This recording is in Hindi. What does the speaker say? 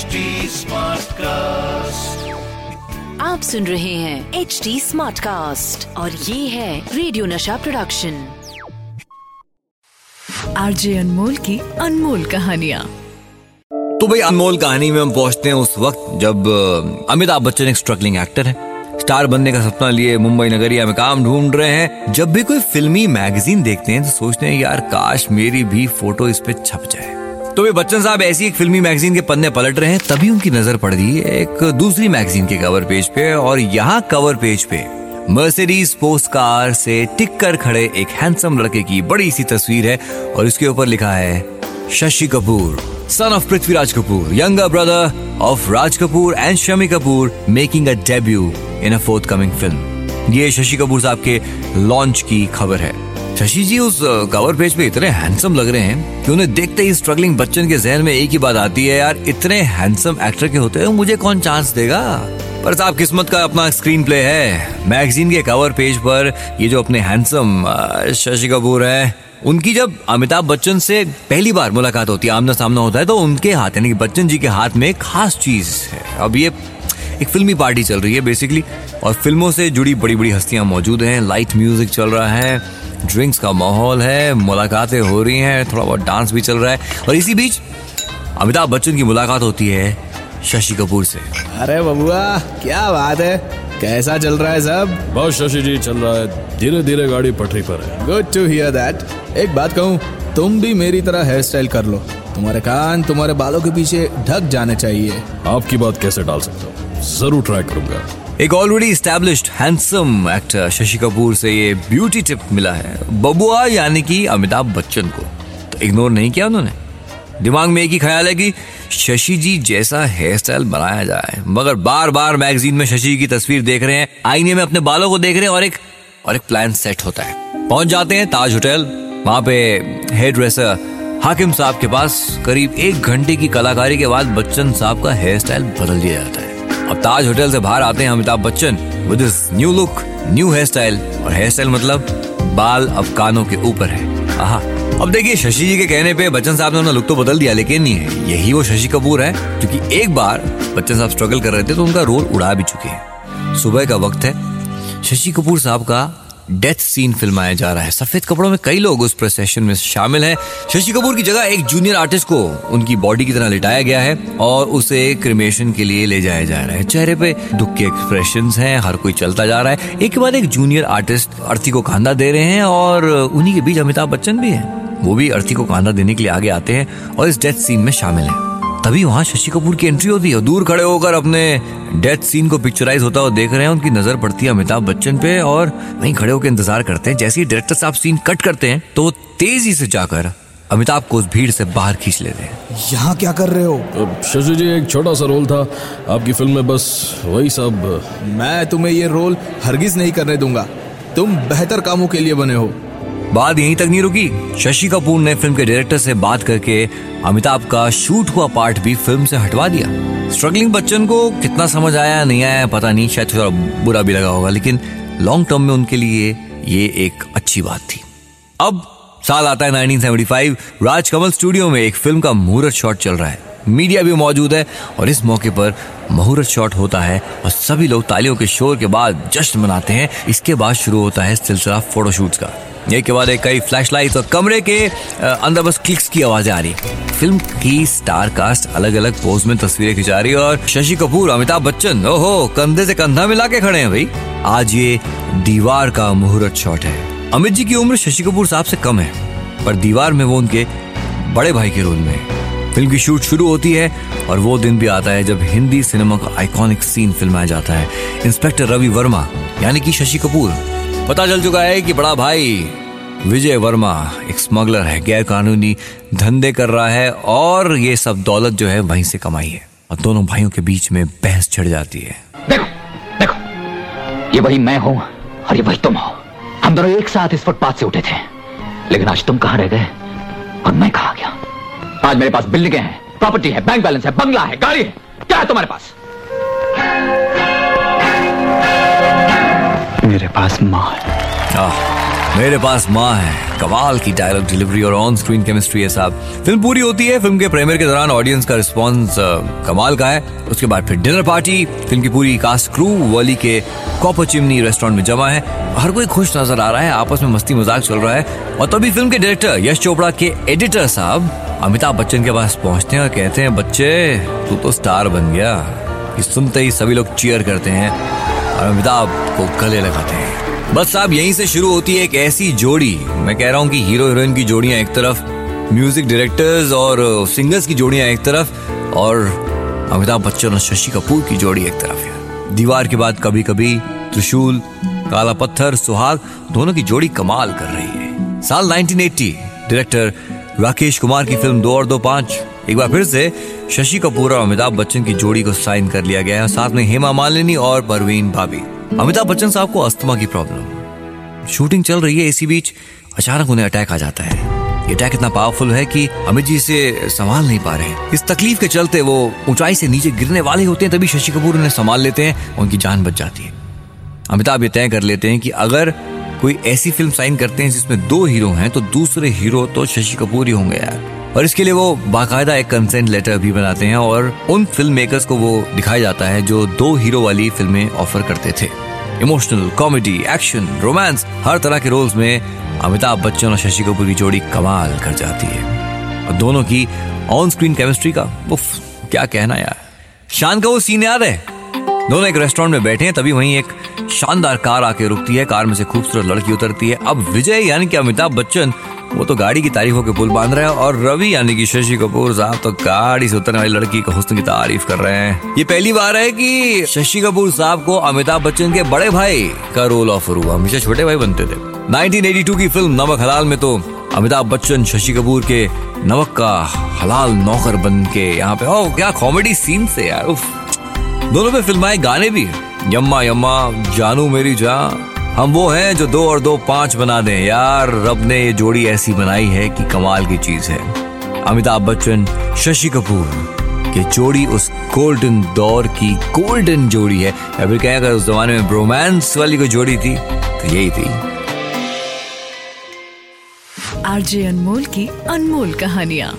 HD Smartcast. आप सुन रहे हैं एच डी स्मार्ट कास्ट और ये है रेडियो नशा प्रोडक्शन आरजे अनमोल की अनमोल कहानियाँ। तो भाई अनमोल कहानी में हम पहुँचते हैं उस वक्त जब अमिताभ बच्चन एक स्ट्रगलिंग एक्टर है। स्टार बनने का सपना लिए मुंबई नगरिया में काम ढूंढ रहे हैं। जब भी कोई फिल्मी मैगजीन देखते हैं तो सोचते हैं यार काश मेरी भी फ़ोटो इस पे छप जाए। तो वे बच्चन साहब ऐसी एक फिल्मी मैगजीन के पन्ने पलट रहे हैं तभी उनकी नज़र पड़ रही है एक दूसरी मैगजीन के कवर पेज पे और यहाँ कवर पेज पे मर्सिडीज स्पोर्ट्स कार से टिक कर खड़े एक हैंडसम लड़के की बड़ी सी तस्वीर है और इसके ऊपर लिखा है Shashi Kapoor son of Prithviraj Kapoor, younger brother of Raj Kapoor and Shami Kapoor, making debut in a forthcoming film ये शशि कपूर साहब के लॉन्च की खबर है। शशि जी, उस कवर पेज पे इतने हैंडसम लग रहे हैं कि उन्हें देखते ही स्ट्रगलिंग बच्चन के जहन में एक ही बात आती है, यार, इतने हैंडसम एक्टर के होते हैं मुझे कौन चांस देगा? पर साहब, किस्मत का अपना स्क्रीन प्ले है। मैगजीन के कवर पेज पर ये जो अपने हैंडसम शशि कपूर है, उनकी जब अमिताभ बच्चन से पहली बार मुलाकात होती है आमना सामना होता है तो उनके हाथ, यानी बच्चन जी के हाथ में खास चीज़ है। अब ये एक फिल्मी पार्टी चल रही है बेसिकली और फ़िल्मों से जुड़ी बड़ी बड़ी हस्तियाँ मौजूद हैं। लाइट म्यूज़िक चल रहा है ड्रिंक्स का माहौल है मुलाकातें हो रही हैं थोड़ा बहुत डांस भी चल रहा है। और इसी बीच अमिताभ बच्चन की मुलाकात होती है शशि कपूर से। अरे बबुआ क्या बात है? कैसा चल रहा है सब? बस शशि जी चल रहा है। धीरे धीरे गाड़ी पटरी पर है। गुड टू हियर दैट एक बात कहूँ तुम भी मेरी तरह हेयर स्टाइल कर लो। तुम्हारे कान तुम्हारे बालों के पीछे ढक जाने चाहिए। आपकी बात कैसे डाल सकता हूँ? ज़रूर ट्राई करूँगा। एक already established handsome actor Shashi Kapoor से ये ब्यूटी टिप मिला है। बबुआ यानी कि अमिताभ बच्चन को। तो इग्नोर नहीं किया उन्होंने। दिमाग में एक ही ख्याल है कि शशि जी जैसा हेयर स्टाइल बनाया जाए। मगर बार बार मैगजीन में शशि की तस्वीर देख रहे हैं, आईने में अपने बालों को देख रहे हैं और एक और एक प्लान सेट होता है। पहुँच जाते हैं ताज होटल। वहाँ पे हेयर ड्रेसर हाकिम साहब के पास करीब एक घंटे की कलाकारी के बाद बच्चन साहब का हेयर स्टाइल बदल दिया जाता है। अब ताज होटल से बाहर आते हैं Amitabh Bachchan with new look new hair style और हेयर स्टाइल मतलब बाल अब कानों के ऊपर है। आहा। अब देखिए, शशि जी के कहने पे बच्चन साहब ने अपना लुक तो बदल दिया, लेकिन ये यही वो शशि कपूर है, क्योंकि एक बार बच्चन साहब स्ट्रगल कर रहे थे तो उनका रोल उड़ा भी चुके हैं। सुबह का वक्त है। शशि कपूर साहब का डेथ सीन फिल्माया जा रहा है सफ़ेद कपड़ों में कई लोग उस प्रोसेशन में शामिल हैं शशि कपूर की जगह एक जूनियर आर्टिस्ट को उनकी बॉडी की तरह लिटाया गया है और उसे क्रिमेशन के लिए ले जाया जा रहा है चेहरे पे दुख के एक्सप्रेशन हैं हर कोई चलता जा रहा है एक बाद एक जूनियर आर्टिस्ट अर्थी को खांदा दे रहे हैं और उन्हीं के बीच अमिताभ बच्चन भी है वो भी अर्थी को खांदा देने के लिए आगे आते हैं और इस डेथ सीन में शामिल है तभी वहाँ शशि कपूर की एंट्री होती है दूर खड़े होकर अपने डेथ सीन को पिक्चराइज होता हुआ देख रहे हैं उनकी नज़र पड़ती है अमिताभ बच्चन पे और वहीं खड़े होकर इंतज़ार करते हैं। जैसे ही डायरेक्टर साहब सीन कट करते हैं तो वो तेज़ी से जाकर अमिताभ को उस भीड़ से बाहर खींच लेते हैं। यहाँ क्या कर रहे हो? शशि जी एक छोटा सा रोल था। आपकी फ़िल्म में बस वही सब। मैं तुम्हें ये रोल हरगिज नहीं करने दूँगा। तुम बेहतर कामों के लिए बने हो। बात यहीं तक नहीं रुकी। शशि कपूर ने फ़िल्म के डायरेक्टर से बात करके अमिताभ का शूट हुआ पार्ट भी फ़िल्म से हटवा दिया। स्ट्रगलिंग बच्चन को कितना समझ आया, नहीं आया, पता नहीं, शायद थोड़ा बुरा भी लगा होगा, लेकिन लॉन्ग टर्म में उनके लिए ये एक अच्छी बात थी। अब साल आता है 1975 राज कमल स्टूडियो में एक फ़िल्म का मुहूर्त शॉट चल रहा है। मीडिया भी मौजूद है और इस मौके पर मुहूर्त शॉट होता है और सभी लोग तालियों के शोर के बाद जश्न मनाते हैं। इसके बाद शुरू होता है सिलसिला फोटोशूट्स का। एक के बाद एक कई फ्लैश लाइट और कमरे के अंदर बस क्लिक्स की आवाज़ आ रही। फ़िल्म की स्टार कास्ट अलग अलग पोज में तस्वीरें खिंचा रही है और शशि कपूर, अमिताभ बच्चन, ओहो, कंधे से कंधा मिला के खड़े हैं भाई। आज ये दीवार का मुहूर्त शॉट है। अमित जी की उम्र शशि कपूर साहब से कम है, पर दीवार में वो उनके बड़े भाई के रोल में है। फ़िल्म की शूट शुरू होती है और वो दिन भी आता है जब हिंदी सिनेमा का आइकॉनिक सीन फिल्माया जाता है। इंस्पेक्टर रवि वर्मा, यानी कि शशि कपूर। पता चल चुका है कि बड़ा भाई विजय वर्मा एक स्मगलर है गैर कानूनी धंधे कर रहा है और ये सब दौलत जो है वहीं से कमाई है और दोनों भाइयों के बीच में बहस छिड़ जाती है। देखो देखो, ये वही मैं हूँ और ये वही तुम हो। हम दोनों एक साथ इस फुटपाथ से उठे थे, लेकिन आज तुम कहाँ रह गए और मैं कहा गया? आज मेरे पास बिल्डिंगें हैं प्रॉपर्टी है बैंक बैलेंस है बंगला है गाड़ी है क्या है तुम्हारे पास? मेरे पास माँ है। आह, मेरे पास माँ है। कमाल की डायलॉग डिलीवरी और ऑन स्क्रीन केमिस्ट्री है साहब। फ़िल्म पूरी होती है फ़िल्म के प्रीमियर के दौरान ऑडियंस का रिस्पांस कमाल का है। उसके बाद फिर डिनर पार्टी फ़िल्म की पूरी कास्ट क्रू वली के कॉपर चिमनी रेस्टोरेंट में जमा है। हर कोई खुश नज़र आ रहा है आपस में मस्ती मज़ाक चल रहा है। और तभी फ़िल्म के डायरेक्टर यश चोपड़ा के एडिटर साहब अमिताभ बच्चन के पास पहुँचते हैं और कहते हैं, बच्चे, तू तो स्टार बन गया। कि सुनते ही सभी लोग चीयर करते हैं और अमिताभ को गले लगाते हैं। बस साहब यहीं से शुरू होती है एक ऐसी जोड़ी। मैं कह रहा हूँ कि हीरो हीरोइन की जोड़ियाँ एक तरफ़ म्यूज़िक डायरेक्टर्स और सिंगर्स की जोड़ियाँ एक तरफ़ और अमिताभ बच्चन और शशि कपूर की जोड़ी एक तरफ़ है। दीवार के बाद कभी कभी त्रिशूल, काला पत्थर, सुहाग, दोनों की जोड़ी कमाल कर रही है। साल 1980 डायरेक्टर राकेश कुमार की फ़िल्म दो और दो पाँच। एक बार फिर से शशि कपूर और अमिताभ बच्चन की जोड़ी को साइन कर लिया गया है, साथ में हेमा मालिनी और परवीन भाभी। अमिताभ बच्चन साहब को अस्थमा की प्रॉब्लम। शूटिंग चल रही है इसी बीच, अचानक उन्हें अटैक आ जाता है। ये अटैक इतना पावरफुल है कि अमित जी इसे संभाल नहीं पा रहे हैं। इस तकलीफ़ के चलते वो ऊंचाई से नीचे गिरने वाले होते हैं, तभी शशि कपूर उन्हें संभाल लेते हैं, उनकी जान बच जाती है। अमिताभ ये तय कर लेते हैं कि अगर कोई ऐसी फ़िल्म साइन करते हैं जिसमें दो हीरो हैं तो दूसरे हीरो तो शशि कपूर ही होंगे यार। और इसके लिए वो बाकायदा एक कंसेंट लेटर भी बनाते हैं और उन फ़िल्म मेकर्स को वो दिखाया जाता है जो दो हीरो वाली फ़िल्में ऑफ़र करते थे। इमोशनल कॉमेडी एक्शन रोमांस हर तरह के रोल्स में अमिताभ बच्चन और शशि कपूर की जोड़ी कमाल कर जाती है। और दोनों की ऑन स्क्रीन केमिस्ट्री का, उफ, क्या कहना यार। शान का वो सीन याद है? दोनों एक रेस्टोरेंट में बैठे हैं, तभी वहीं एक शानदार कार आके रुकती है। कार में से खूबसूरत लड़की उतरती है। अब विजय यानी कि अमिताभ बच्चन, वो तो गाड़ी की तारीफों के पुल बाँध रहे हैं और रवि यानी कि शशि कपूर साहब तो गाड़ी से उतरने वाली लड़की को हुस्न की तारीफ़ कर रहे हैं। ये पहली बार है कि शशि कपूर साहब को अमिताभ बच्चन के बड़े भाई का रोल ऑफ़र हुआ। हमेशा छोटे भाई बनते थे। 1982 की फ़िल्म नमक हलाल में तो अमिताभ बच्चन, शशि कपूर के नमक का हलाल नौकर बन के यहाँ पे ओ क्या कॉमेडी सीन से यार, उफ। दोनों पे फिल्माए गाने भी यम्मा यम्मा, जानू मेरी जान हम वो हैं जो दो और दो पाँच बना दें। यार, रब ने ये जोड़ी ऐसी बनाई है कि कमाल की चीज़ है। अमिताभ बच्चन, शशि कपूर, की जोड़ी उस गोल्डन दौर की गोल्डन जोड़ी है। या फिर कहें, अगर उस जमाने में ब्रोमांस वाली कोई जोड़ी थी तो यही थी। आरजे अनमोल की अनमोल कहानियाँ।